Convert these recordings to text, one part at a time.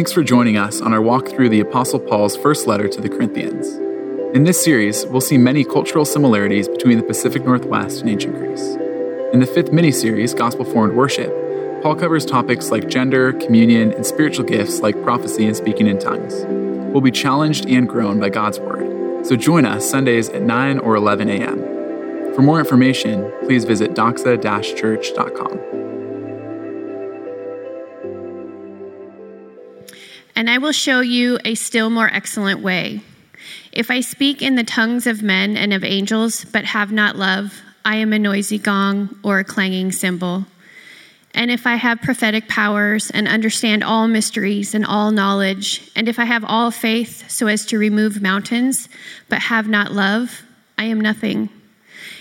Thanks for joining us on our walk through the Apostle Paul's first letter to the Corinthians. In this series, we'll see many cultural similarities between the Pacific Northwest and ancient Greece. In the fifth mini series, Gospel Formed Worship, Paul covers topics like gender, communion, and spiritual gifts like prophecy and speaking in tongues. We'll be challenged and grown by God's Word, so join us Sundays at 9 or 11 a.m. For more information, please visit doxa church.com. And I will show you a still more excellent way. If I speak in the tongues of men and of angels, but have not love, I am a noisy gong or a clanging cymbal. And if I have prophetic powers and understand all mysteries and all knowledge, and if I have all faith so as to remove mountains, but have not love, I am nothing.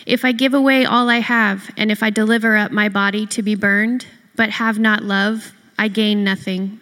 If I give away all I have, and if I deliver up my body to be burned, but have not love, I gain nothing.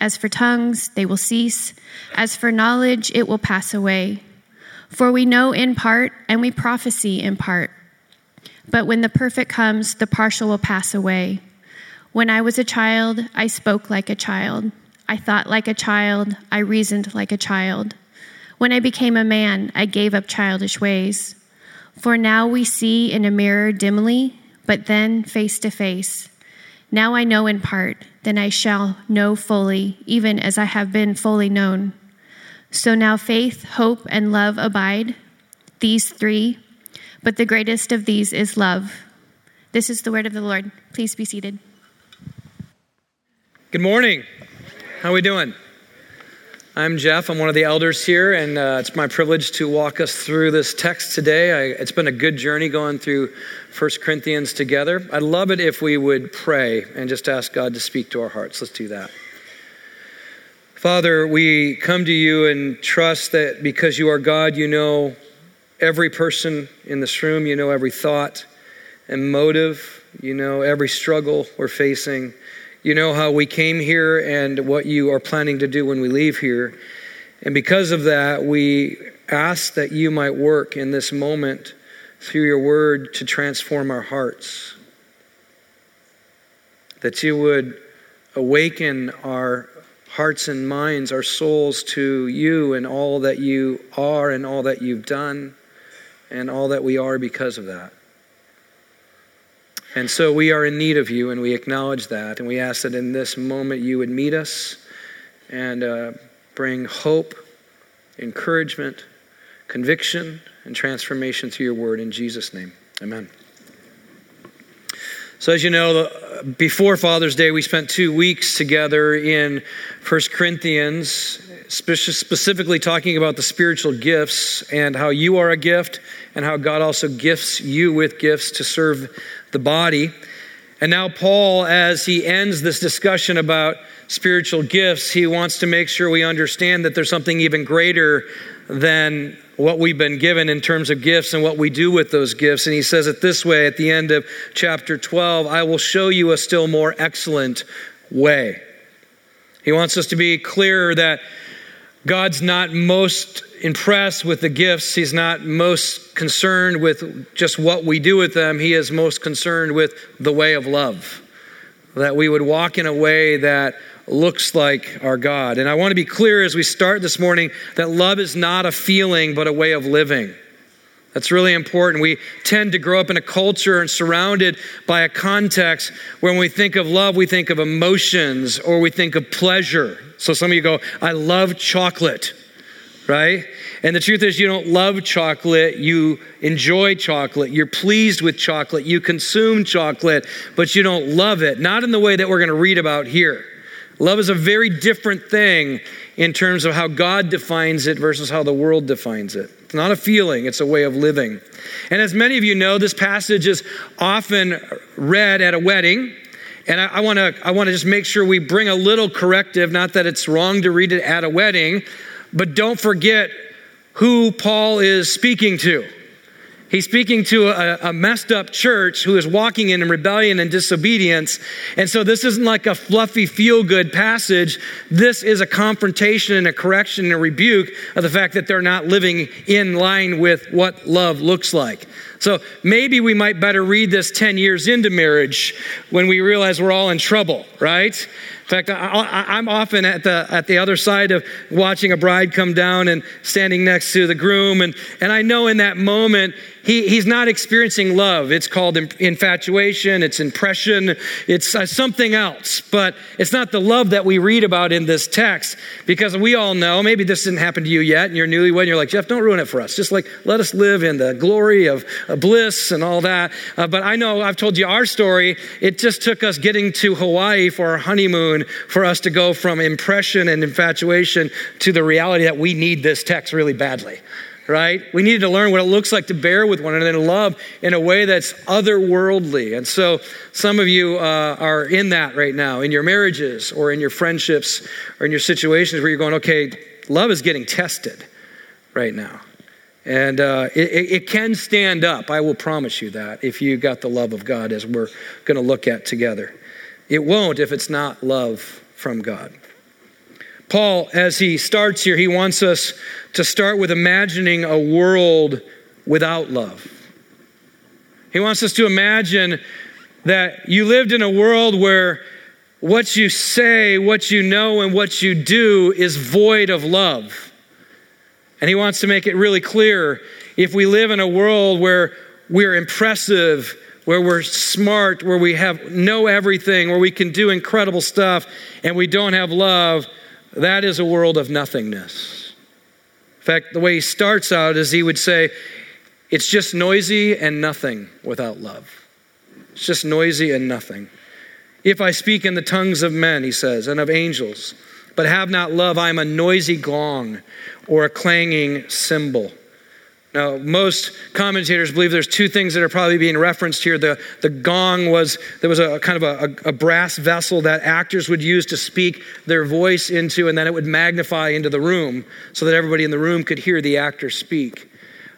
As for tongues, they will cease. As for knowledge, it will pass away. For we know in part, and we prophesy in part. But when the perfect comes, the partial will pass away. When I was a child, I spoke like a child. I thought like a child. I reasoned like a child. When I became a man, I gave up childish ways. For now we see in a mirror dimly, but then face to face. Now I know in part, then I shall know fully, even as I have been fully known. So now faith, hope, and love abide, these three, but the greatest of these is love. This is the word of the Lord. Please be seated. Good morning. How are we doing? I'm Jeff. I'm one of the elders here, and uh, it's my privilege to walk us through this text today. I, it's been a good journey going through 1 Corinthians together. I'd love it if we would pray and just ask God to speak to our hearts. Let's do that. Father, we come to you and trust that because you are God, you know every person in this room, you know every thought and motive, you know every struggle we're facing. You know how we came here and what you are planning to do when we leave here. And because of that, we ask that you might work in this moment through your word to transform our hearts. That you would awaken our hearts and minds, our souls to you and all that you are and all that you've done and all that we are because of that. And so we are in need of you, and we acknowledge that. And we ask that in this moment you would meet us and uh, bring hope, encouragement, conviction, and transformation through your word. In Jesus' name, amen. So, as you know, before Father's Day, we spent two weeks together in 1 Corinthians, specifically talking about the spiritual gifts and how you are a gift and how God also gifts you with gifts to serve the body. And now, Paul, as he ends this discussion about spiritual gifts, he wants to make sure we understand that there's something even greater than what we've been given in terms of gifts and what we do with those gifts. And he says it this way at the end of chapter 12 I will show you a still more excellent way. He wants us to be clear that God's not most impressed with the gifts. He's not most concerned with just what we do with them. He is most concerned with the way of love. That we would walk in a way that looks like our God. And I want to be clear as we start this morning that love is not a feeling, but a way of living. That's really important. We tend to grow up in a culture and surrounded by a context where when we think of love, we think of emotions or we think of pleasure. So some of you go, I love chocolate, right? And the truth is, you don't love chocolate, you enjoy chocolate, you're pleased with chocolate, you consume chocolate, but you don't love it. Not in the way that we're going to read about here. Love is a very different thing in terms of how God defines it versus how the world defines it. It's not a feeling, it's a way of living. And as many of you know, this passage is often read at a wedding And I, want to I want to just make sure we bring a little corrective, not that it's wrong to read it at a wedding, but don't forget who Paul is speaking to. He's speaking to a, a, messed up church who is walking in rebellion and disobedience. And so this isn't like a fluffy, feel good passage. This is a confrontation and a correction and a rebuke of the fact that they're not living in line with what love looks like. So maybe we might better read this 10 years into marriage when we realize we're all in trouble, right? In fact, I, am often at the, at the other side of watching a bride come down and standing next to the groom. And, and I know in that moment, he, he's not experiencing love. It's called infatuation, it's impression, it's uh, something else. But it's not the love that we read about in this text because we all know, maybe this didn't happen to you yet, and you're newlywed, and you're like, Jeff, don't ruin it for us. Just like, let us live in the glory of bliss and all that. Uh, but I know I've told you our story. It just took us getting to Hawaii for our honeymoon for us to go from impression and infatuation to the reality that we need this text really badly right? We needed to learn what it looks like to bear with one another and love in a way that's otherworldly. And so some of you uh, are in that right now, in your marriages or in your friendships or in your situations where you're going, okay, love is getting tested right now. And uh, it, it can stand up, I will promise you that, if you got the love of God as we're going to look at together. It won't if it's not love from God. Paul, as he starts here, he wants us to start with imagining a world without love. He wants us to imagine that you lived in a world where what you say, what you know, and what you do is void of love. And he wants to make it really clear if we live in a world where we're impressive, where we're smart, where we have know everything, where we can do incredible stuff, and we don't have love, that is a world of nothingness. In fact, the way he starts out is he would say, It's just noisy and nothing without love. It's just noisy and nothing. If I speak in the tongues of men, he says, and of angels, but have not love, I am a noisy gong or a clanging cymbal. Now, most commentators believe there's two things that are probably being referenced here. The, the gong was, there was a kind of a, a, brass vessel that actors would use to speak their voice into, and then it would magnify into the room so that everybody in the room could hear the actor speak.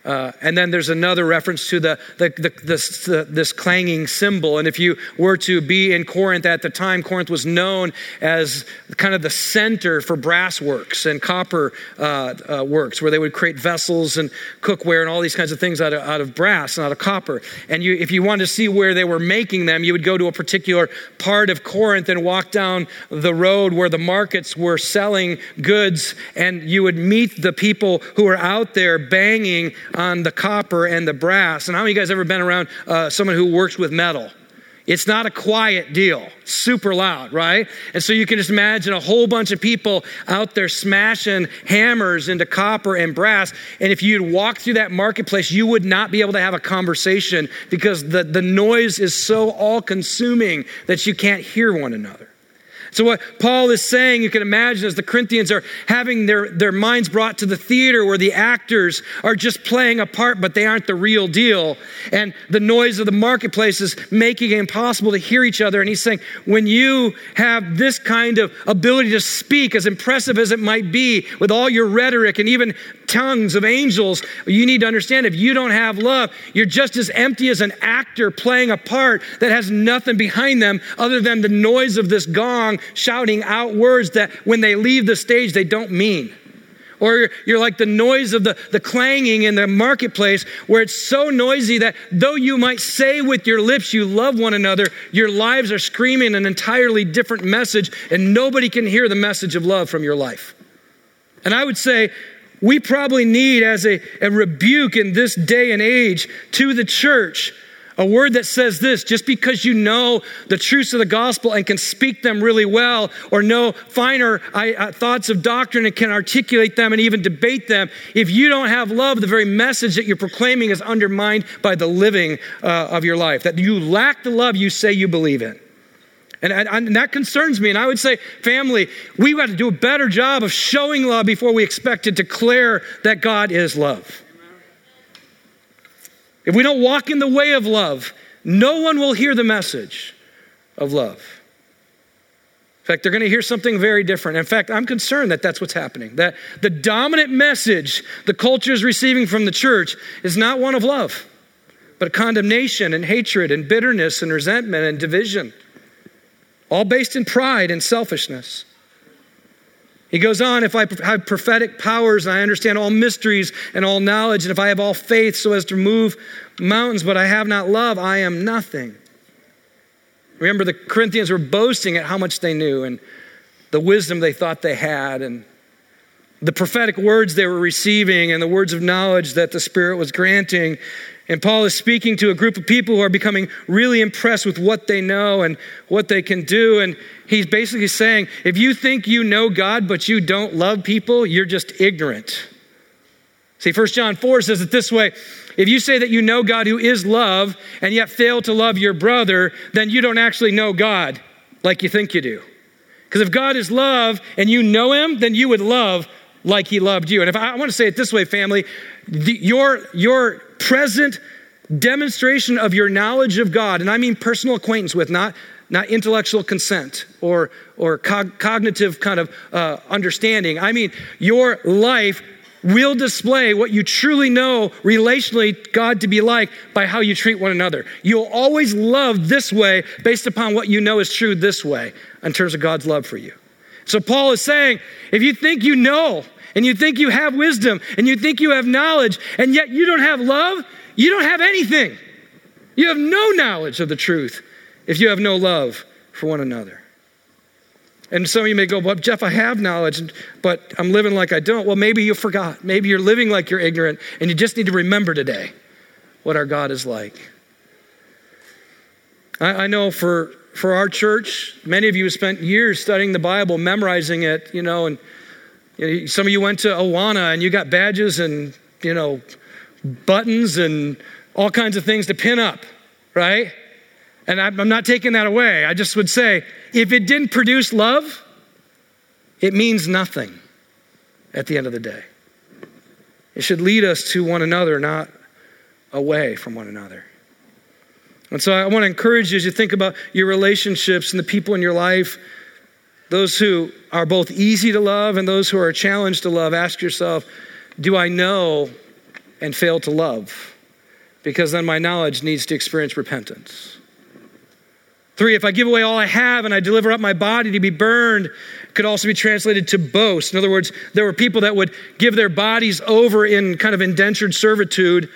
Uh, and then there's another reference to the, the, the this, the, this clanging cymbal. And if you were to be in Corinth at the time, Corinth was known as kind of the center for brass works and copper uh, uh, works, where they would create vessels and cookware and all these kinds of things out of, out of brass and out of copper. And you, if you wanted to see where they were making them, you would go to a particular part of Corinth and walk down the road where the markets were selling goods, and you would meet the people who were out there banging on the copper and the brass. And how many of you guys ever been around uh, someone who works with metal? It's not a quiet deal, super loud, right? And so you can just imagine a whole bunch of people out there smashing hammers into copper and brass. And if you'd walk through that marketplace, you would not be able to have a conversation because the, the noise is so all consuming that you can't hear one another. So, what Paul is saying, you can imagine, as the Corinthians are having their, their minds brought to the theater where the actors are just playing a part, but they aren't the real deal. And the noise of the marketplace is making it impossible to hear each other. And he's saying, when you have this kind of ability to speak, as impressive as it might be, with all your rhetoric and even tongues of angels, you need to understand if you don't have love, you're just as empty as an actor playing a part that has nothing behind them other than the noise of this gong shouting out words that when they leave the stage, they don't mean. Or you're like the noise of the, the clanging in the marketplace where it's so noisy that though you might say with your lips you love one another, your lives are screaming an entirely different message and nobody can hear the message of love from your life. And I would say we probably need as a, a rebuke in this day and age to the church a word that says this just because you know the truths of the gospel and can speak them really well, or know finer uh, thoughts of doctrine and can articulate them and even debate them, if you don't have love, the very message that you're proclaiming is undermined by the living uh, of your life. That you lack the love you say you believe in. And, and, and, that concerns me. And I would say, family, we've got to do a better job of showing love before we expect to declare that God is love. If we don't walk in the way of love, no one will hear the message of love. In fact, they're going to hear something very different. In fact, I'm concerned that that's what's happening. That the dominant message the culture is receiving from the church is not one of love, but condemnation and hatred and bitterness and resentment and division, all based in pride and selfishness. He goes on, if I have prophetic powers and I understand all mysteries and all knowledge, and if I have all faith so as to move mountains, but I have not love, I am nothing. Remember, the Corinthians were boasting at how much they knew and the wisdom they thought they had, and the prophetic words they were receiving, and the words of knowledge that the Spirit was granting. And Paul is speaking to a group of people who are becoming really impressed with what they know and what they can do. And he's basically saying if you think you know God, but you don't love people, you're just ignorant. See, 1 John 4 says it this way if you say that you know God who is love and yet fail to love your brother, then you don't actually know God like you think you do. Because if God is love and you know him, then you would love like he loved you. And if I, I want to say it this way, family, the, your, your present demonstration of your knowledge of God, and I mean personal acquaintance with, not, not intellectual consent or, or cog- cognitive kind of uh, understanding. I mean your life will display what you truly know relationally God to be like by how you treat one another. You'll always love this way based upon what you know is true this way in terms of God's love for you. So Paul is saying, if you think you know and you think you have wisdom and you think you have knowledge and yet you don't have love, you don't have anything. You have no knowledge of the truth if you have no love for one another. And some of you may go, Well, Jeff, I have knowledge, but I'm living like I don't. Well, maybe you forgot. Maybe you're living like you're ignorant, and you just need to remember today what our God is like. I, I know for, for our church, many of you have spent years studying the Bible, memorizing it, you know, and you know, some of you went to Awana and you got badges and, you know, buttons and all kinds of things to pin up, right? And I'm not taking that away. I just would say if it didn't produce love, it means nothing at the end of the day. It should lead us to one another, not away from one another. And so I want to encourage you as you think about your relationships and the people in your life, those who are both easy to love and those who are a challenge to love, ask yourself, do I know and fail to love? Because then my knowledge needs to experience repentance. Three, if I give away all I have and I deliver up my body to be burned, could also be translated to boast. In other words, there were people that would give their bodies over in kind of indentured servitude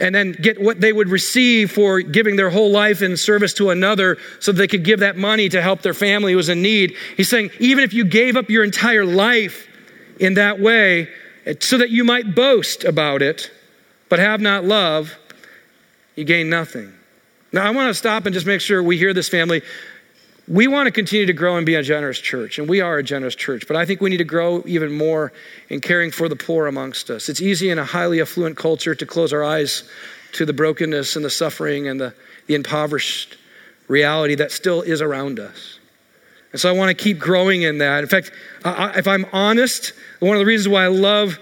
and then get what they would receive for giving their whole life in service to another so they could give that money to help their family who was in need. He's saying, even if you gave up your entire life in that way so that you might boast about it, but have not love, you gain nothing. Now, I want to stop and just make sure we hear this family. We want to continue to grow and be a generous church, and we are a generous church, but I think we need to grow even more in caring for the poor amongst us. It's easy in a highly affluent culture to close our eyes to the brokenness and the suffering and the, the impoverished reality that still is around us. And so I want to keep growing in that. In fact, I, if I'm honest, one of the reasons why I love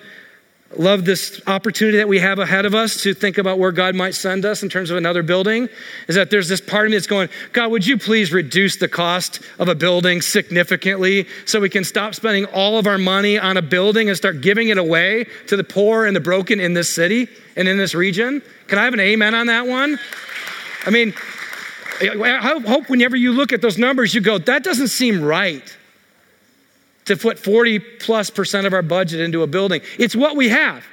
love this opportunity that we have ahead of us to think about where God might send us in terms of another building. Is that there's this part of me that's going, God, would you please reduce the cost of a building significantly so we can stop spending all of our money on a building and start giving it away to the poor and the broken in this city and in this region? Can I have an amen on that one? I mean, I hope whenever you look at those numbers, you go, that doesn't seem right to put 40 plus percent of our budget into a building. It's what we have.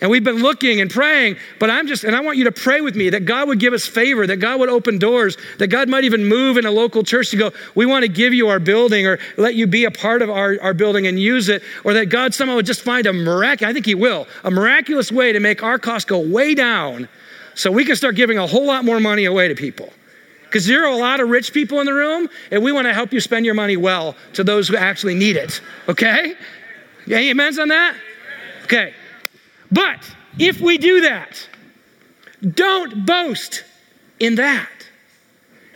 And we've been looking and praying, but I'm just, and I want you to pray with me that God would give us favor, that God would open doors, that God might even move in a local church to go, we want to give you our building or let you be a part of our, our building and use it, or that God somehow would just find a miraculous, I think He will, a miraculous way to make our cost go way down so we can start giving a whole lot more money away to people. Because there are a lot of rich people in the room, and we want to help you spend your money well to those who actually need it. Okay? Yeah, amens on that? Okay. But if we do that, don't boast in that.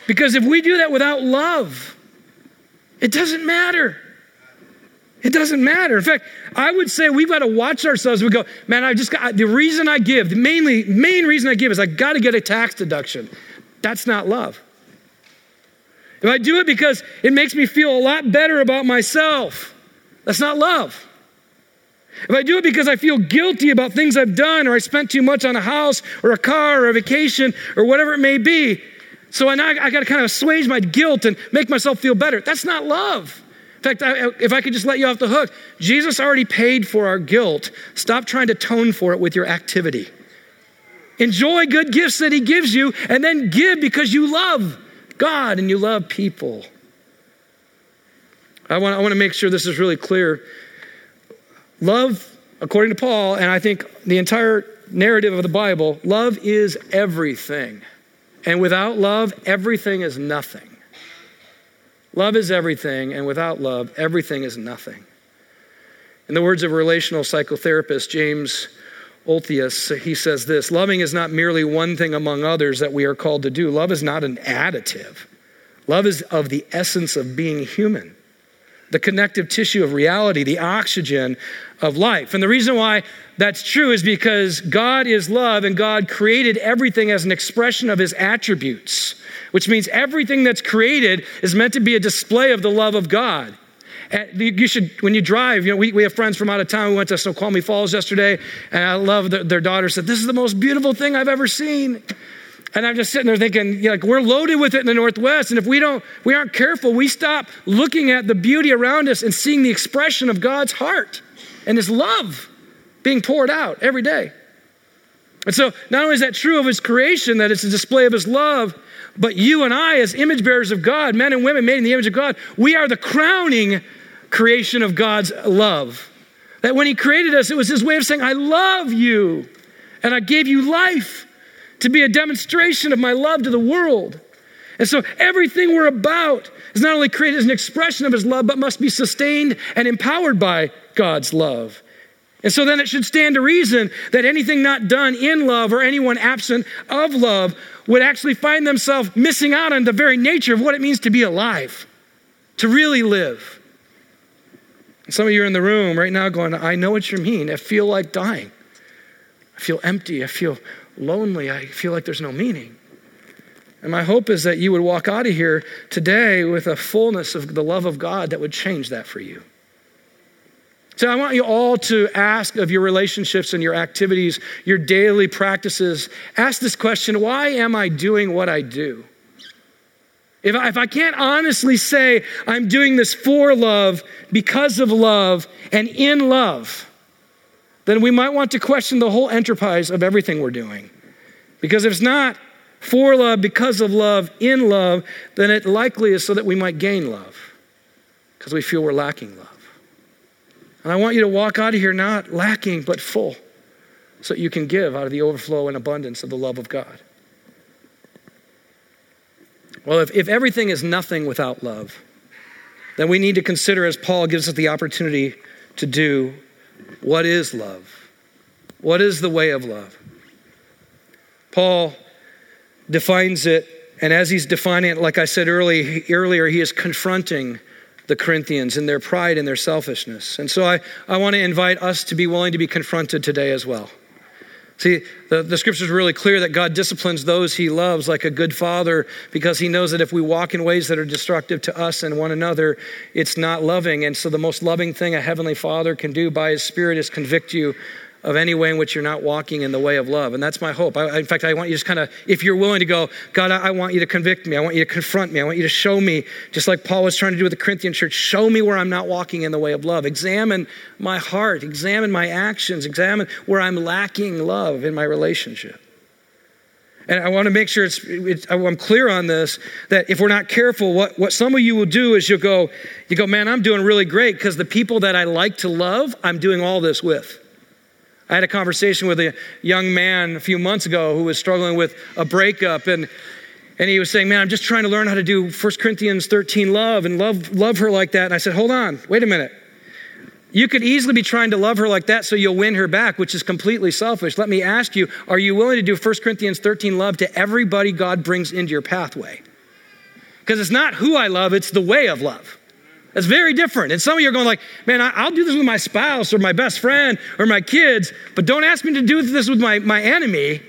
Because if we do that without love, it doesn't matter. It doesn't matter. In fact, I would say we've got to watch ourselves. We go, man, I just got the reason I give, the mainly main reason I give is I got to get a tax deduction. That's not love. If I do it because it makes me feel a lot better about myself, that's not love. If I do it because I feel guilty about things I've done, or I spent too much on a house, or a car, or a vacation, or whatever it may be, so I, I got to kind of assuage my guilt and make myself feel better, that's not love. In fact, I, if I could just let you off the hook, Jesus already paid for our guilt. Stop trying to tone for it with your activity. Enjoy good gifts that He gives you, and then give because you love God and you love people. I want, I want to make sure this is really clear. Love, according to Paul, and I think the entire narrative of the Bible, love is everything. And without love, everything is nothing. Love is everything, and without love, everything is nothing. In the words of relational psychotherapist, James Olthuis, he says this Loving is not merely one thing among others that we are called to do. Love is not an additive. Love is of the essence of being human, the connective tissue of reality, the oxygen of life. And the reason why that's true is because God is love and God created everything as an expression of his attributes which means everything that's created is meant to be a display of the love of God. You should, when you drive, you know, we, we have friends from out of town. We went to Snoqualmie Falls yesterday, and I love the, their daughter said, This is the most beautiful thing I've ever seen. And I'm just sitting there thinking, you know, like we're loaded with it in the Northwest, and if we don't, we aren't careful, we stop looking at the beauty around us and seeing the expression of God's heart and His love being poured out every day. And so, not only is that true of His creation, that it's a display of His love, but you and I, as image bearers of God, men and women made in the image of God, we are the crowning creation of God's love. That when He created us, it was His way of saying, I love you, and I gave you life to be a demonstration of my love to the world. And so everything we're about is not only created as an expression of His love, but must be sustained and empowered by God's love. And so then it should stand to reason that anything not done in love or anyone absent of love would actually find themselves missing out on the very nature of what it means to be alive, to really live. Some of you are in the room right now going, I know what you mean. I feel like dying. I feel empty. I feel lonely. I feel like there's no meaning. And my hope is that you would walk out of here today with a fullness of the love of God that would change that for you. So I want you all to ask of your relationships and your activities, your daily practices, ask this question why am I doing what I do? If I, if I can't honestly say I'm doing this for love, because of love, and in love, then we might want to question the whole enterprise of everything we're doing. Because if it's not for love, because of love, in love, then it likely is so that we might gain love, because we feel we're lacking love. And I want you to walk out of here not lacking, but full, so that you can give out of the overflow and abundance of the love of God. Well, if, if everything is nothing without love, then we need to consider, as Paul gives us the opportunity to do, what is love? What is the way of love? Paul defines it, and as he's defining it, like I said early, earlier, he is confronting the Corinthians in their pride and their selfishness. And so I, I want to invite us to be willing to be confronted today as well. See, the, the scriptures are really clear that God disciplines those he loves like a good father because he knows that if we walk in ways that are destructive to us and one another, it's not loving. And so the most loving thing a heavenly father can do by his spirit is convict you of any way in which you're not walking in the way of love. And that's my hope. I, in fact, I want you just kind of, if you're willing to go, God, I, I, want you to convict me. I want you to confront me. I want you to show me, just like Paul was trying to do with the Corinthian church, show me where I'm not walking in the way of love. Examine my heart, examine my actions, examine where I'm lacking love in my relationship. And I want to make sure it's, it's, I'm clear on this that if we're not careful, what, what some of you will do is you'll go, you go, man, I'm doing really great because the people that I like to love, I'm doing all this with. I had a conversation with a young man a few months ago who was struggling with a breakup and and he was saying, "Man, I'm just trying to learn how to do 1 Corinthians 13 love and love love her like that." And I said, "Hold on. Wait a minute. You could easily be trying to love her like that so you'll win her back, which is completely selfish. Let me ask you, are you willing to do 1 Corinthians 13 love to everybody God brings into your pathway? Because it's not who I love, it's the way of love. That's very different. And some of you are going like, man, I'll do this with my spouse or my best friend or my kids, but don't ask me to do this with my, my enemy.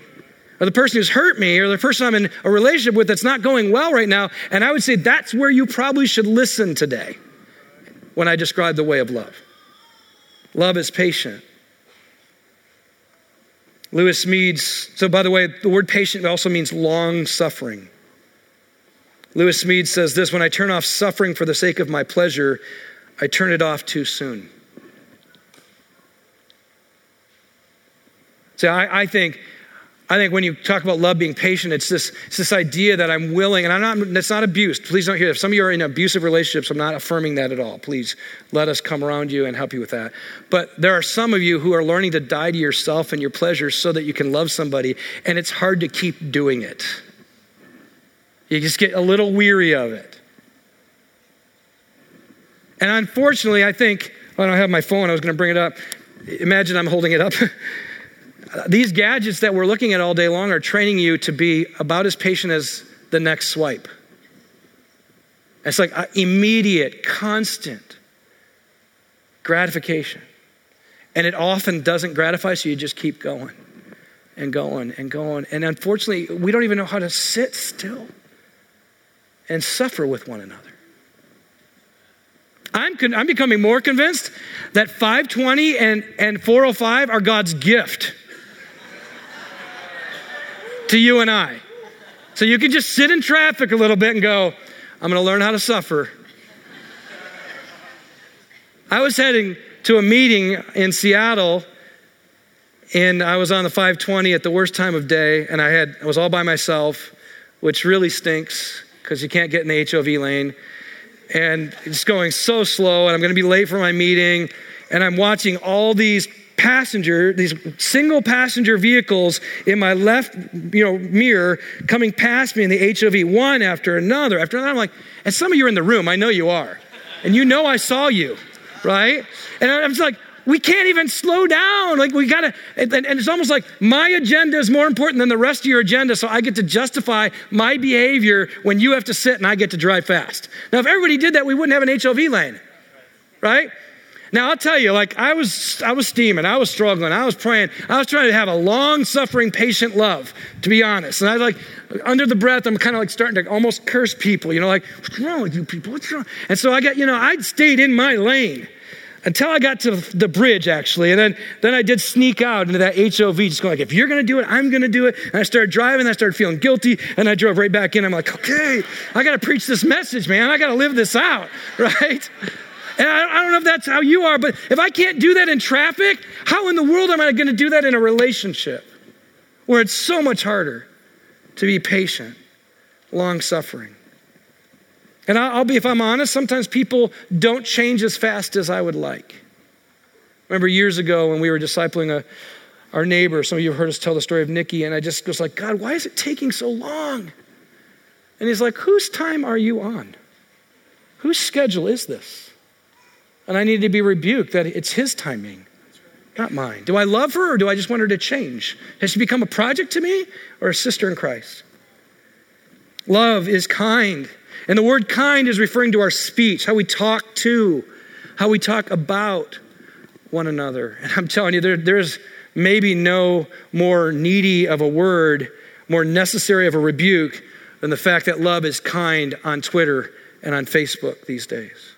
or the person who's hurt me, or the person I'm in a relationship with that's not going well right now. And I would say that's where you probably should listen today when I describe the way of love. Love is patient. Lewis Smedes, so by the way, the word patient also means long suffering. Lewis Smedes says this When I turn off suffering for the sake of my pleasure, I turn it off too soon. See, I, I think I think when you talk about love being patient, it's this, it's this idea that I'm willing, and I'm not, it's not abuse. Please don't hear If some of you are in abusive relationships, I'm not affirming that at all. Please let us come around you and help you with that. But there are some of you who are learning to die to yourself and your pleasures so that you can love somebody, and it's hard to keep doing it. You just get a little weary of it. And unfortunately, I think, well, I don't have my phone, I was going to bring it up. Imagine I'm holding it up. These gadgets that we're looking at all day long are training you to be about as patient as the next swipe. It's like immediate, constant gratification. And it often doesn't gratify, so you just keep going and going and going. And unfortunately, we don't even know how to sit still and suffer with one another. I'm, con- I'm becoming more convinced that 520 and, and 405 are God's gift to you and I. So you can just sit in traffic a little bit and go, I'm going to learn how to suffer. I was heading to a meeting in Seattle and I was on the 520 at the worst time of day and I had I was all by myself, which really stinks because you can't get in the HOV lane. And it's going so slow and I'm going to be late for my meeting and I'm watching all these passenger, these single passenger vehicles in my left you know, mirror coming past me in the HOV, one after another after another. I'm like, and some of you are in the room, I know you are. And you know I saw you, right? And I'm just like, we can't even slow down. Like we gotta, and, and, it's almost like my agenda is more important than the rest of your agenda. So I get to justify my behavior when you have to sit and I get to drive fast. Now, if everybody did that, we wouldn't have an HOV lane, right? Now I'll tell you, like I was, I was steaming, I was struggling, I was praying, I was trying to have a long-suffering, patient love, to be honest. And I was like, under the breath, I'm kind of like starting to almost curse people, you know, like, what's wrong with you people? What's wrong? And so I got, you know, I'd stayed in my lane until I got to the bridge, actually. And then, then I did sneak out into that HOV, just going like, if you're going to do it, I'm going to do it. And I started driving, I started feeling guilty, and I drove right back in. I'm like, okay, I got to preach this message, man. I got to live this out, right? And I, I don't know if that's how you are, but if I can't do that in traffic, how in the world am I going to do that in a relationship where it's so much harder to be patient, long suffering? And I'll be, if I'm honest, sometimes people don't change as fast as I would like. Remember years ago when we were discipling a, our neighbor, some of you have heard us tell the story of Nikki, and I just was like, God, why is it taking so long? And he's like, Whose time are you on? Whose schedule is this? And I need to be rebuked that it's his timing, not mine. Do I love her or do I just want her to change? Has she become a project to me or a sister in Christ? Love is kind. And the word kind is referring to our speech, how we talk to, how we talk about one another. And I'm telling you, there, there's maybe no more needy of a word, more necessary of a rebuke than the fact that love is kind on Twitter and on Facebook these days.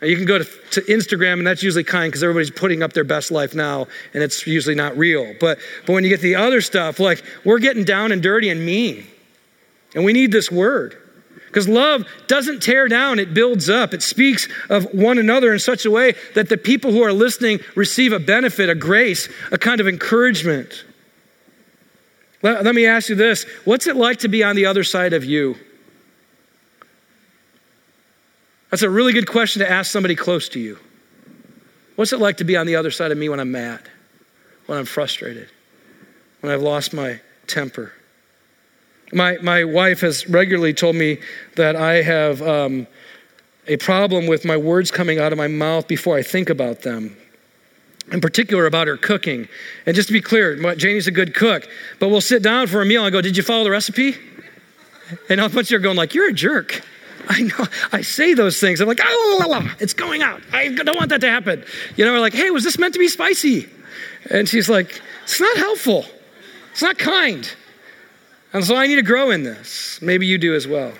Now you can go to, to Instagram, and that's usually kind because everybody's putting up their best life now, and it's usually not real. But, but when you get the other stuff, like we're getting down and dirty and mean, and we need this word. Because love doesn't tear down, it builds up. It speaks of one another in such a way that the people who are listening receive a benefit, a grace, a kind of encouragement. Let, let me ask you this what's it like to be on the other side of you? That's a really good question to ask somebody close to you. What's it like to be on the other side of me when I'm mad, when I'm frustrated, when I've lost my temper? My, my wife has regularly told me that I have um, a problem with my words coming out of my mouth before I think about them. In particular, about her cooking. And just to be clear, Janie's a good cook, but we'll sit down for a meal and I go, Did you follow the recipe? And a bunch of you are going, like, You're a jerk. I know, I say those things. I'm like, oh, it's going out. I don't want that to happen. You know, we're like, hey, was this meant to be spicy? And she's like, it's not helpful. It's not kind. And so I need to grow in this. Maybe you do as well.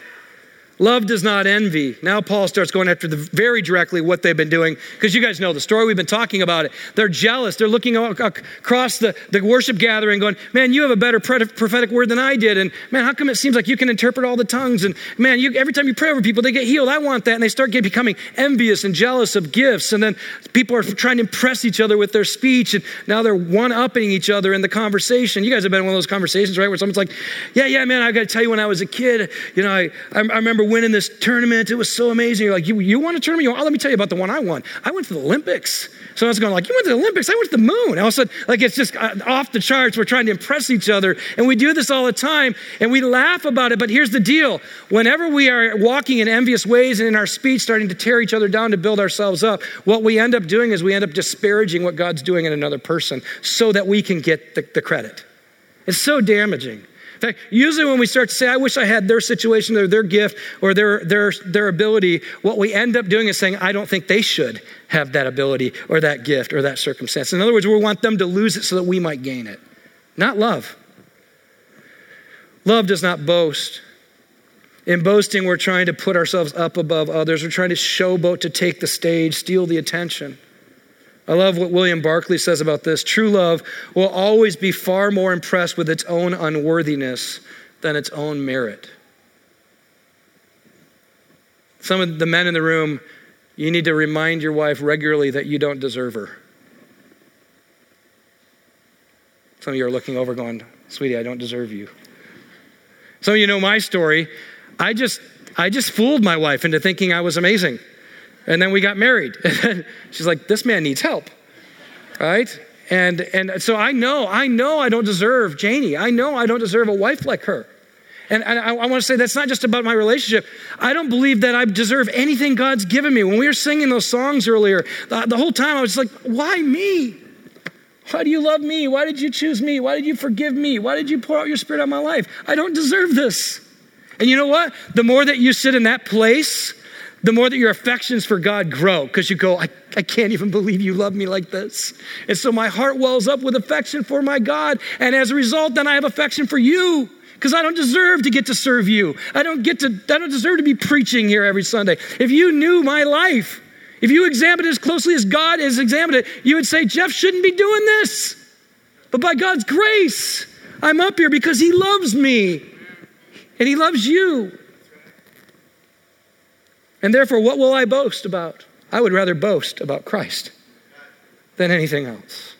Love does not envy. Now Paul starts going after the very directly what they've been doing because you guys know the story. We've been talking about it. They're jealous. They're looking across the, the worship gathering going, man, you have a better prophetic word than I did. And man, how come it seems like you can interpret all the tongues? And man, you, every time you pray over people, they get healed. I want that. And they start get, becoming envious and jealous of gifts. And then people are trying to impress each other with their speech. And now they're one-upping each other in the conversation. You guys have been in one of those conversations, right? Where someone's like, yeah, yeah, man, I got to tell you when I was a kid, you know, I, I remember winning this tournament. It was so amazing. You're like, you, you won a tournament? Oh, let me tell you about the one I won. I went to the Olympics. So I was going like, you went to the Olympics? I went to the moon. All of a sudden, like it's just uh, off the charts. We're trying to impress each other. And we do this all the time and we laugh about it. But here's the deal. Whenever we are walking in envious ways and in our speech starting to tear each other down to build ourselves up, what we end up doing is we end up disparaging what God's doing in another person so that we can get the, the credit. It's so damaging. In fact, usually when we start to say, I wish I had their situation or their gift or their, their, their ability, what we end up doing is saying, I don't think they should have that ability or that gift or that circumstance. In other words, we want them to lose it so that we might gain it. Not love. Love does not boast. In boasting, we're trying to put ourselves up above others. We're trying to showboat to take the stage, steal the attention. I love what William Barclay says about this. True love will always be far more impressed with its own unworthiness than its own merit. Some of the men in the room, you need to remind your wife regularly that you don't deserve her. Some of you are looking over going, sweetie, I don't deserve you. Some of you know my story. I just, I just fooled my wife into thinking I was amazing. And then we got married. And she's like, this man needs help. Right? And and so I know, I know I don't deserve Janie. I know I don't deserve a wife like her. And, I, I want to say that's not just about my relationship. I don't believe that I deserve anything God's given me. When we were singing those songs earlier, the, the whole time I was like, why me? Why do you love me? Why did you choose me? Why did you forgive me? Why did you pour out your spirit on my life? I don't deserve this. And you know what? The more that you sit in that place, the more that your affections for God grow because you go, I, I can't even believe you love me like this. And so my heart wells up with affection for my God. And as a result, then I have affection for you because I don't deserve to get to serve you. I don't get to, I don't deserve to be preaching here every Sunday. If you knew my life, if you examined it as closely as God has examined it, you would say, Jeff shouldn't be doing this. But by God's grace, I'm up here because He loves me and He loves you. And therefore, what will I boast about? I would rather boast about Christ than anything else.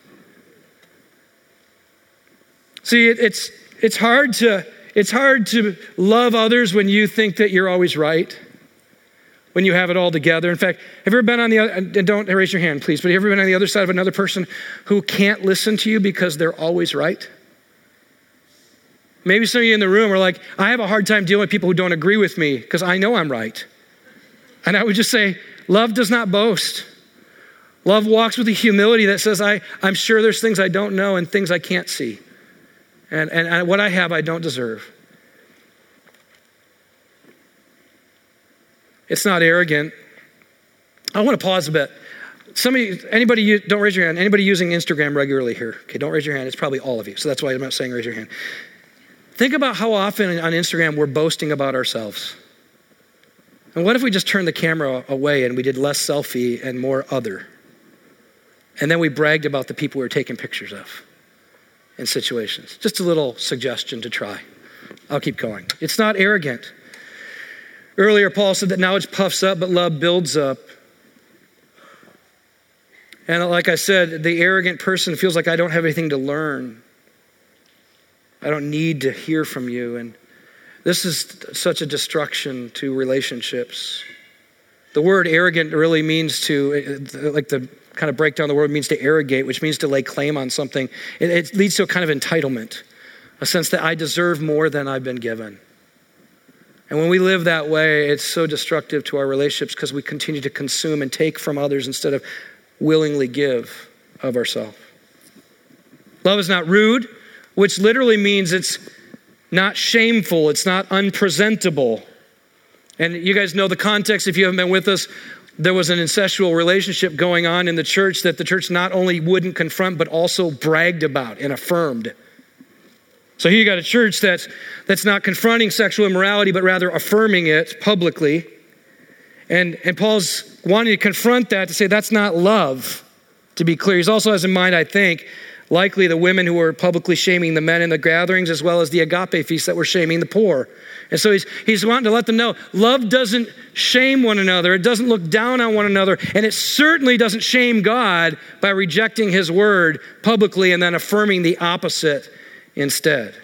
See, it, it's, it's, hard to, it's hard to love others when you think that you're always right, when you have it all together. In fact, have you ever been on the other, and don't raise your hand, please, but have you ever been on the other side of another person who can't listen to you because they're always right? Maybe some of you in the room are like, I have a hard time dealing with people who don't agree with me because I know I'm right. And I would just say, love does not boast. Love walks with a humility that says, I, I'm sure there's things I don't know and things I can't see. And, and, and what I have, I don't deserve. It's not arrogant. I want to pause a bit. Somebody, anybody, don't raise your hand. Anybody using Instagram regularly here? Okay, don't raise your hand. It's probably all of you. So that's why I'm not saying raise your hand. Think about how often on Instagram we're boasting about ourselves. And what if we just turned the camera away and we did less selfie and more other? And then we bragged about the people we were taking pictures of in situations. Just a little suggestion to try. I'll keep going. It's not arrogant. Earlier, Paul said that knowledge puffs up, but love builds up. And like I said, the arrogant person feels like I don't have anything to learn. I don't need to hear from you. And this is such a destruction to relationships. The word arrogant really means to, like the kind of breakdown the word means to arrogate, which means to lay claim on something. It, it leads to a kind of entitlement, a sense that I deserve more than I've been given. And when we live that way, it's so destructive to our relationships because we continue to consume and take from others instead of willingly give of ourselves. Love is not rude, which literally means it's not shameful, it's not unpresentable. And you guys know the context if you haven't been with us. There was an incestual relationship going on in the church that the church not only wouldn't confront, but also bragged about and affirmed. So here you got a church that's, that's not confronting sexual immorality, but rather affirming it publicly. And, and Paul's wanting to confront that to say that's not love, to be clear. He also has in mind, I think, likely the women who were publicly shaming the men in the gatherings, as well as the agape feast that were shaming the poor. And so he's, he's wanting to let them know love doesn't shame one another, it doesn't look down on one another, and it certainly doesn't shame God by rejecting his word publicly and then affirming the opposite instead.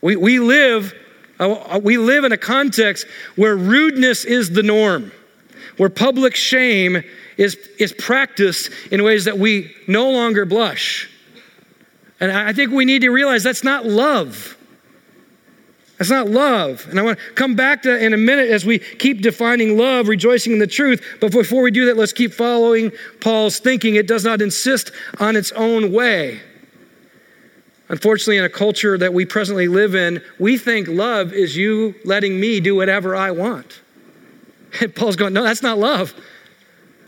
We, we, live, uh, we live in a context where rudeness is the norm, where public shame is, is practiced in ways that we no longer blush. And I think we need to realize that's not love. That's not love. And I want to come back to in a minute as we keep defining love, rejoicing in the truth. But before we do that, let's keep following Paul's thinking. It does not insist on its own way. Unfortunately, in a culture that we presently live in, we think love is you letting me do whatever I want. And Paul's going, no, that's not love.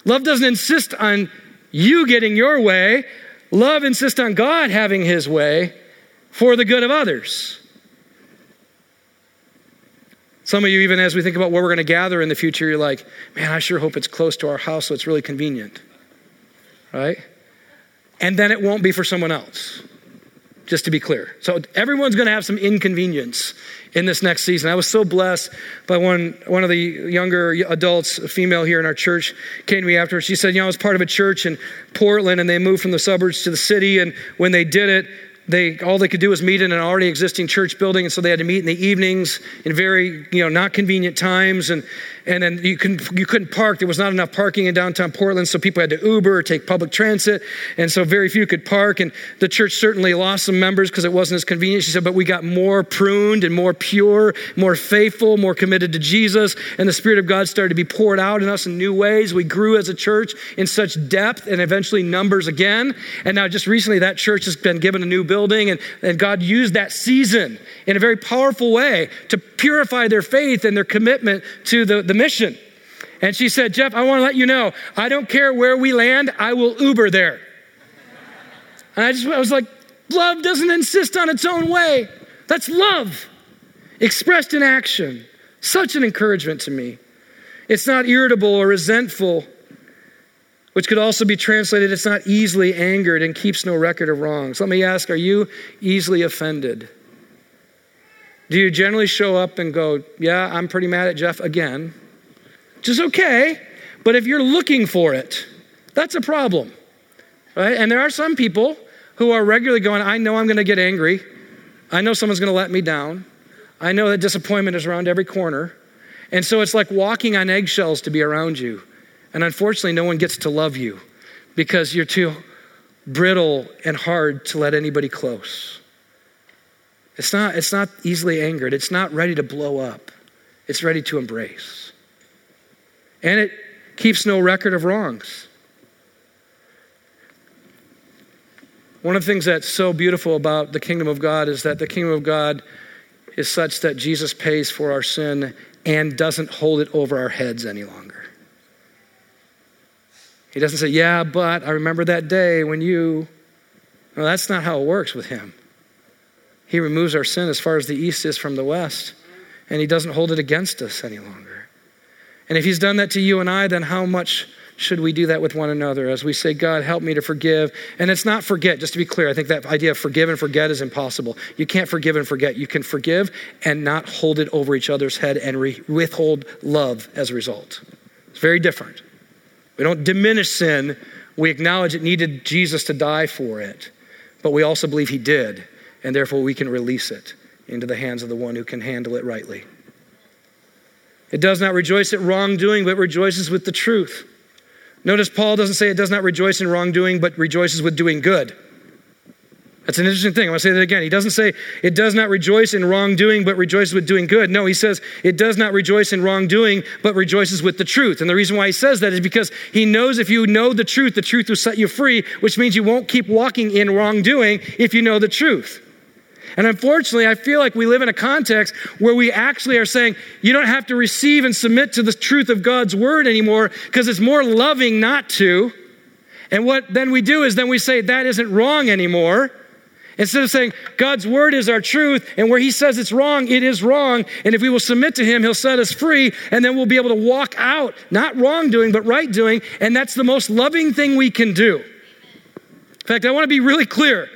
Love doesn't insist on you getting your way. Love insists on God having his way for the good of others. Some of you, even as we think about where we're going to gather in the future, you're like, man, I sure hope it's close to our house so it's really convenient. Right? And then it won't be for someone else just to be clear. So everyone's going to have some inconvenience in this next season. I was so blessed by one, one of the younger adults, a female here in our church, came to me after. She said, You know, I was part of a church in Portland and they moved from the suburbs to the city. And when they did it, they all they could do was meet in an already existing church building and so they had to meet in the evenings in very you know not convenient times and and then you couldn't you couldn't park. There was not enough parking in downtown portland so people had to uber or take public transit and so very few could park. And the church certainly lost some members because it wasn't as convenient she said but we got more pruned and more pure more faithful more committed to jesus and the spirit of god started to be poured out in us in new ways. We grew as a church in such depth and eventually numbers again. And now just recently that church has been given a new building and, and god used that season in a very powerful way to purify their faith and their commitment to the, the mission. And she said, Jeff, I want to let you know, I don't care where we land, I will Uber there. And I just I was like, love doesn't insist on its own way. That's love expressed in action. Such an encouragement to me. It's not irritable or resentful, which could also be translated, it's not easily angered and keeps no record of wrongs. Let me ask, are you easily offended? Do you generally show up and go, Yeah, I'm pretty mad at Jeff again? Which is okay, but if you're looking for it, that's a problem. Right? And there are some people who are regularly going, I know I'm going to get angry. I know someone's going to let me down. I know that disappointment is around every corner. And so it's like walking on eggshells to be around you. And unfortunately, no one gets to love you because you're too brittle and hard to let anybody close. It's not, it's not easily angered. It's not ready to blow up. It's ready to embrace. And it keeps no record of wrongs. One of the things that's so beautiful about the kingdom of God is that the kingdom of God is such that Jesus pays for our sin and doesn't hold it over our heads any longer. He doesn't say, Yeah, but I remember that day when you. No, that's not how it works with him. He removes our sin as far as the east is from the west, and He doesn't hold it against us any longer. And if He's done that to you and I, then how much should we do that with one another as we say, God, help me to forgive? And it's not forget, just to be clear. I think that idea of forgive and forget is impossible. You can't forgive and forget. You can forgive and not hold it over each other's head and re- withhold love as a result. It's very different. We don't diminish sin, we acknowledge it needed Jesus to die for it, but we also believe He did and therefore we can release it into the hands of the one who can handle it rightly. It does not rejoice at wrongdoing, but rejoices with the truth. Notice Paul doesn't say it does not rejoice in wrongdoing, but rejoices with doing good. That's an interesting thing. I want to say that again. He doesn't say it does not rejoice in wrongdoing, but rejoices with doing good. No, he says it does not rejoice in wrongdoing, but rejoices with the truth. And the reason why he says that is because he knows if you know the truth, the truth will set you free, which means you won't keep walking in wrongdoing if you know the truth. And unfortunately, I feel like we live in a context where we actually are saying, you don't have to receive and submit to the truth of God's word anymore because it's more loving not to. And what then we do is then we say that isn't wrong anymore. Instead of saying, God's word is our truth, and where he says it's wrong, it is wrong. And if we will submit to him, he'll set us free, and then we'll be able to walk out, not wrongdoing, but right doing. And that's the most loving thing we can do. In fact, I want to be really clear.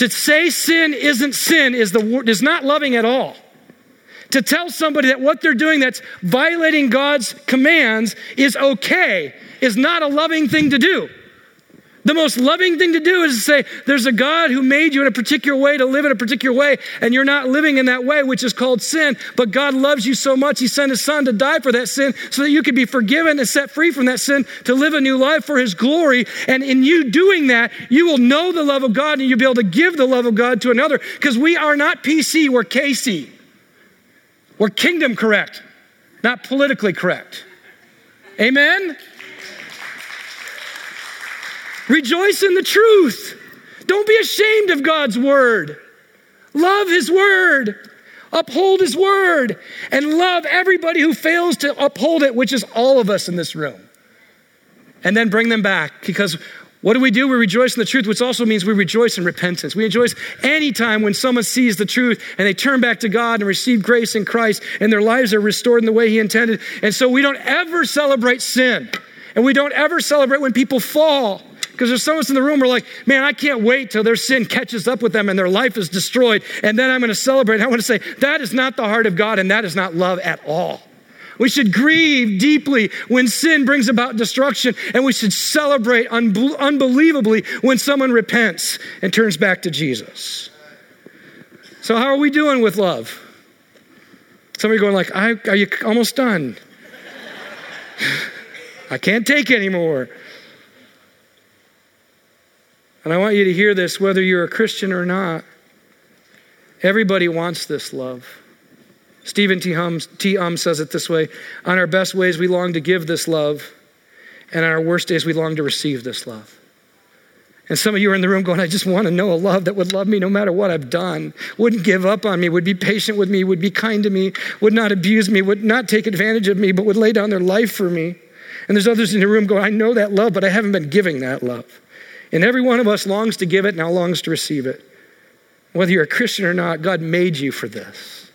To say sin isn't sin is, the, is not loving at all. To tell somebody that what they're doing that's violating God's commands is okay is not a loving thing to do. The most loving thing to do is to say, There's a God who made you in a particular way to live in a particular way, and you're not living in that way, which is called sin. But God loves you so much, He sent His Son to die for that sin so that you could be forgiven and set free from that sin to live a new life for His glory. And in you doing that, you will know the love of God and you'll be able to give the love of God to another because we are not PC, we're KC. We're kingdom correct, not politically correct. Amen? Rejoice in the truth. Don't be ashamed of God's word. Love his word. Uphold his word. And love everybody who fails to uphold it, which is all of us in this room. And then bring them back because what do we do? We rejoice in the truth, which also means we rejoice in repentance. We rejoice anytime when someone sees the truth and they turn back to God and receive grace in Christ and their lives are restored in the way He intended. And so we don't ever celebrate sin and we don't ever celebrate when people fall. Because there's some of us in the room who are like, man, I can't wait till their sin catches up with them and their life is destroyed. And then I'm going to celebrate. I want to say, that is not the heart of God and that is not love at all. We should grieve deeply when sin brings about destruction, and we should celebrate unbelievably when someone repents and turns back to Jesus. So, how are we doing with love? Some of Somebody going like, I "Are you almost done? I can't take anymore." And I want you to hear this whether you're a Christian or not. Everybody wants this love. Stephen T. Hum, T. Um says it this way On our best ways, we long to give this love, and on our worst days, we long to receive this love. And some of you are in the room going, I just want to know a love that would love me no matter what I've done, wouldn't give up on me, would be patient with me, would be kind to me, would not abuse me, would not take advantage of me, but would lay down their life for me. And there's others in the room going, I know that love, but I haven't been giving that love. And every one of us longs to give it, now longs to receive it. Whether you're a Christian or not, God made you for this.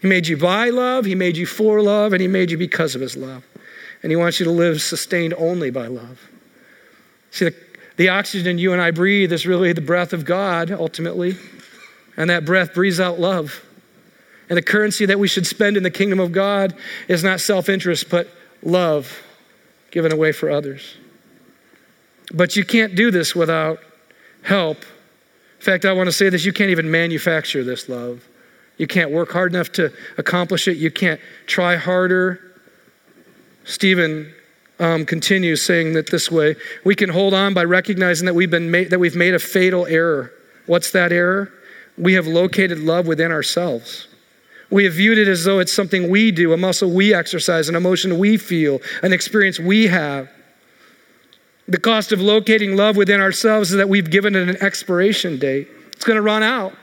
He made you by love, He made you for love, and He made you because of His love. And He wants you to live sustained only by love. See, the, the oxygen you and I breathe is really the breath of God, ultimately. And that breath breathes out love. And the currency that we should spend in the kingdom of God is not self interest, but love given away for others. But you can't do this without help. In fact, I want to say this you can't even manufacture this love. You can't work hard enough to accomplish it. You can't try harder. Stephen um, continues saying that this way we can hold on by recognizing that we've, been made, that we've made a fatal error. What's that error? We have located love within ourselves. We have viewed it as though it's something we do, a muscle we exercise, an emotion we feel, an experience we have. The cost of locating love within ourselves is that we've given it an expiration date. It's going to run out.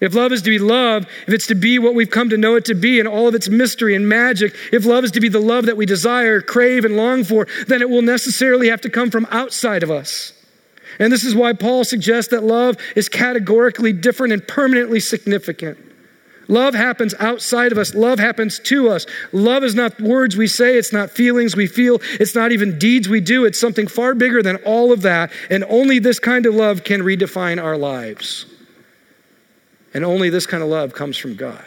If love is to be love, if it's to be what we've come to know it to be and all of its mystery and magic, if love is to be the love that we desire, crave, and long for, then it will necessarily have to come from outside of us. And this is why Paul suggests that love is categorically different and permanently significant. Love happens outside of us. Love happens to us. Love is not words we say, it's not feelings we feel, it's not even deeds we do. It's something far bigger than all of that. And only this kind of love can redefine our lives. And only this kind of love comes from God.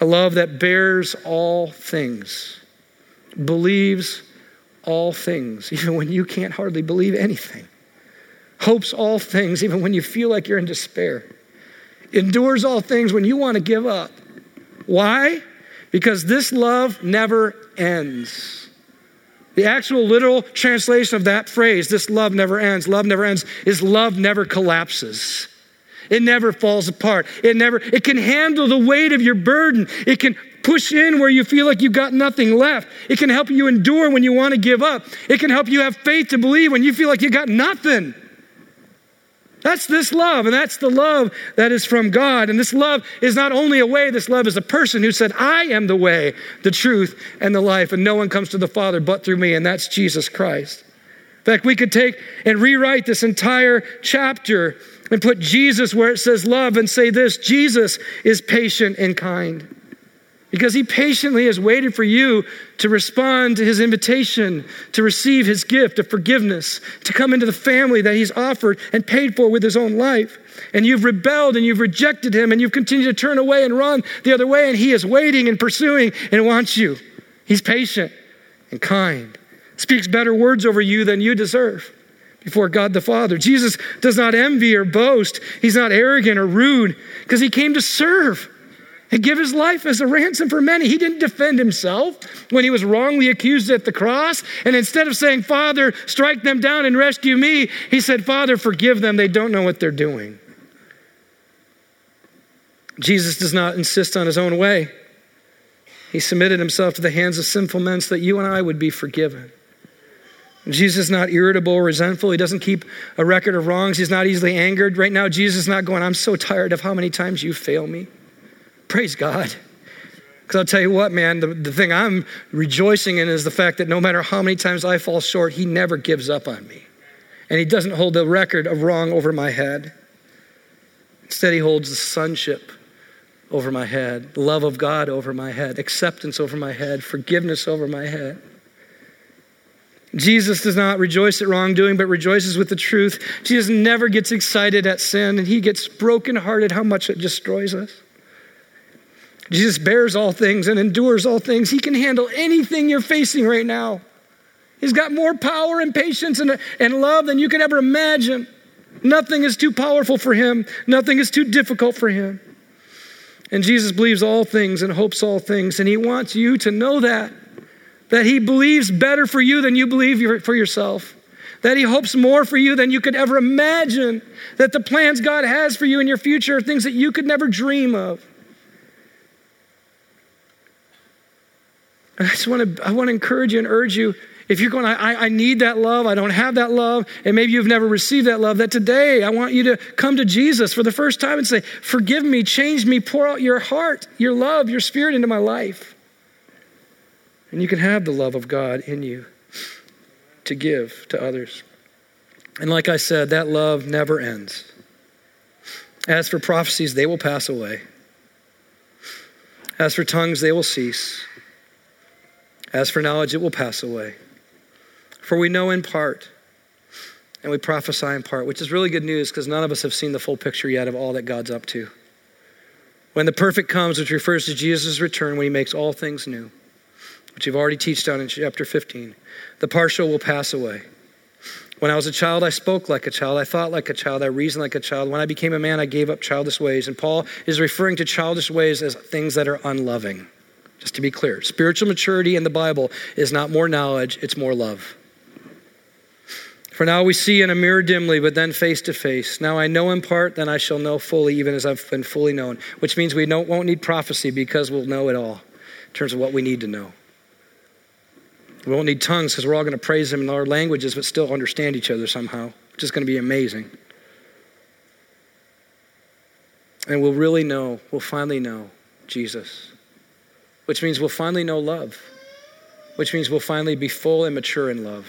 A love that bears all things, believes all things, even when you can't hardly believe anything, hopes all things, even when you feel like you're in despair, endures all things when you want to give up. Why? Because this love never ends. The actual literal translation of that phrase, this love never ends, love never ends, is love never collapses. It never falls apart. It never, it can handle the weight of your burden. It can push in where you feel like you've got nothing left. It can help you endure when you want to give up. It can help you have faith to believe when you feel like you got nothing. That's this love, and that's the love that is from God. And this love is not only a way, this love is a person who said, I am the way, the truth, and the life, and no one comes to the Father but through me, and that's Jesus Christ. In fact, we could take and rewrite this entire chapter and put Jesus where it says love and say this Jesus is patient and kind. Because he patiently has waited for you to respond to his invitation, to receive his gift of forgiveness, to come into the family that he's offered and paid for with his own life. And you've rebelled and you've rejected him and you've continued to turn away and run the other way, and he is waiting and pursuing and wants you. He's patient and kind, speaks better words over you than you deserve before God the Father. Jesus does not envy or boast, he's not arrogant or rude because he came to serve and give his life as a ransom for many. He didn't defend himself when he was wrongly accused at the cross. And instead of saying, Father, strike them down and rescue me, he said, Father, forgive them. They don't know what they're doing. Jesus does not insist on his own way. He submitted himself to the hands of sinful men so that you and I would be forgiven. Jesus is not irritable resentful. He doesn't keep a record of wrongs. He's not easily angered. Right now, Jesus is not going, I'm so tired of how many times you fail me. Praise God. Because I'll tell you what, man, the, the thing I'm rejoicing in is the fact that no matter how many times I fall short, He never gives up on me. And He doesn't hold the record of wrong over my head. Instead, He holds the sonship over my head, the love of God over my head, acceptance over my head, forgiveness over my head. Jesus does not rejoice at wrongdoing, but rejoices with the truth. Jesus never gets excited at sin, and he gets brokenhearted how much it destroys us. Jesus bears all things and endures all things. He can handle anything you're facing right now. He's got more power and patience and, and love than you could ever imagine. Nothing is too powerful for him, nothing is too difficult for him. And Jesus believes all things and hopes all things, and he wants you to know that. That he believes better for you than you believe for yourself. That he hopes more for you than you could ever imagine. That the plans God has for you in your future are things that you could never dream of. I just want to I want to encourage you and urge you if you're going, I, I need that love, I don't have that love, and maybe you've never received that love, that today I want you to come to Jesus for the first time and say, Forgive me, change me, pour out your heart, your love, your spirit into my life. And you can have the love of God in you to give to others. And like I said, that love never ends. As for prophecies, they will pass away. As for tongues, they will cease. As for knowledge, it will pass away. For we know in part, and we prophesy in part, which is really good news because none of us have seen the full picture yet of all that God's up to. When the perfect comes, which refers to Jesus' return when he makes all things new, which we've already teached on in chapter 15, the partial will pass away. When I was a child, I spoke like a child. I thought like a child. I reasoned like a child. When I became a man, I gave up childish ways. And Paul is referring to childish ways as things that are unloving. Just to be clear, spiritual maturity in the Bible is not more knowledge, it's more love. For now we see in a mirror dimly, but then face to face. Now I know in part, then I shall know fully, even as I've been fully known. Which means we won't need prophecy because we'll know it all in terms of what we need to know. We won't need tongues because we're all going to praise Him in our languages, but still understand each other somehow, which is going to be amazing. And we'll really know, we'll finally know Jesus which means we'll finally know love, which means we'll finally be full and mature in love.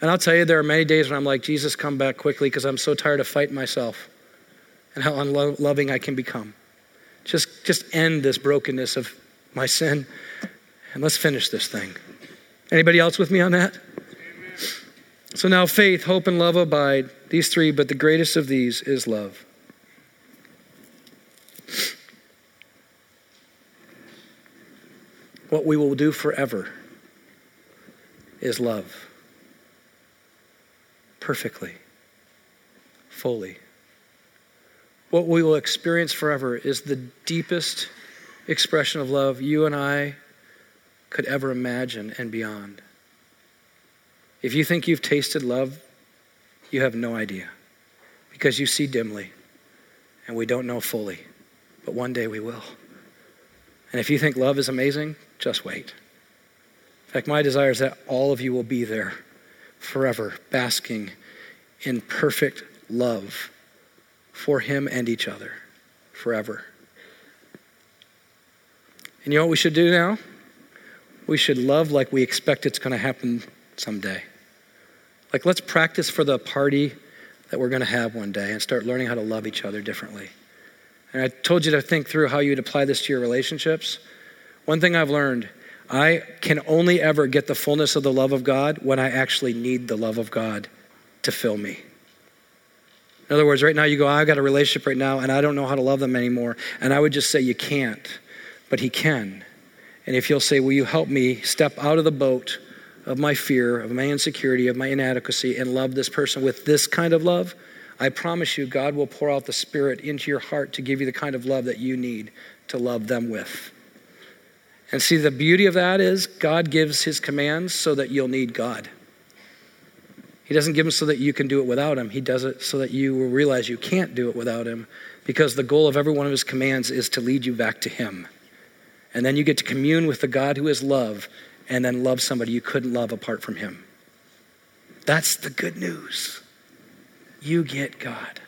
And I'll tell you, there are many days when I'm like, Jesus, come back quickly because I'm so tired of fighting myself and how unloving I can become. Just, just end this brokenness of my sin and let's finish this thing. Anybody else with me on that? So now faith, hope, and love abide, these three, but the greatest of these is love. What we will do forever is love. Perfectly, fully. What we will experience forever is the deepest expression of love you and I could ever imagine and beyond. If you think you've tasted love, you have no idea because you see dimly and we don't know fully, but one day we will. And if you think love is amazing, just wait. In fact, my desire is that all of you will be there forever, basking in perfect love for Him and each other forever. And you know what we should do now? We should love like we expect it's going to happen someday. Like, let's practice for the party that we're going to have one day and start learning how to love each other differently. And I told you to think through how you'd apply this to your relationships. One thing I've learned I can only ever get the fullness of the love of God when I actually need the love of God to fill me. In other words, right now you go, I've got a relationship right now and I don't know how to love them anymore. And I would just say, You can't, but He can. And if you'll say, Will you help me step out of the boat of my fear, of my insecurity, of my inadequacy, and love this person with this kind of love? I promise you, God will pour out the Spirit into your heart to give you the kind of love that you need to love them with. And see, the beauty of that is God gives his commands so that you'll need God. He doesn't give them so that you can do it without him. He does it so that you will realize you can't do it without him because the goal of every one of his commands is to lead you back to him. And then you get to commune with the God who is love and then love somebody you couldn't love apart from him. That's the good news. You get God.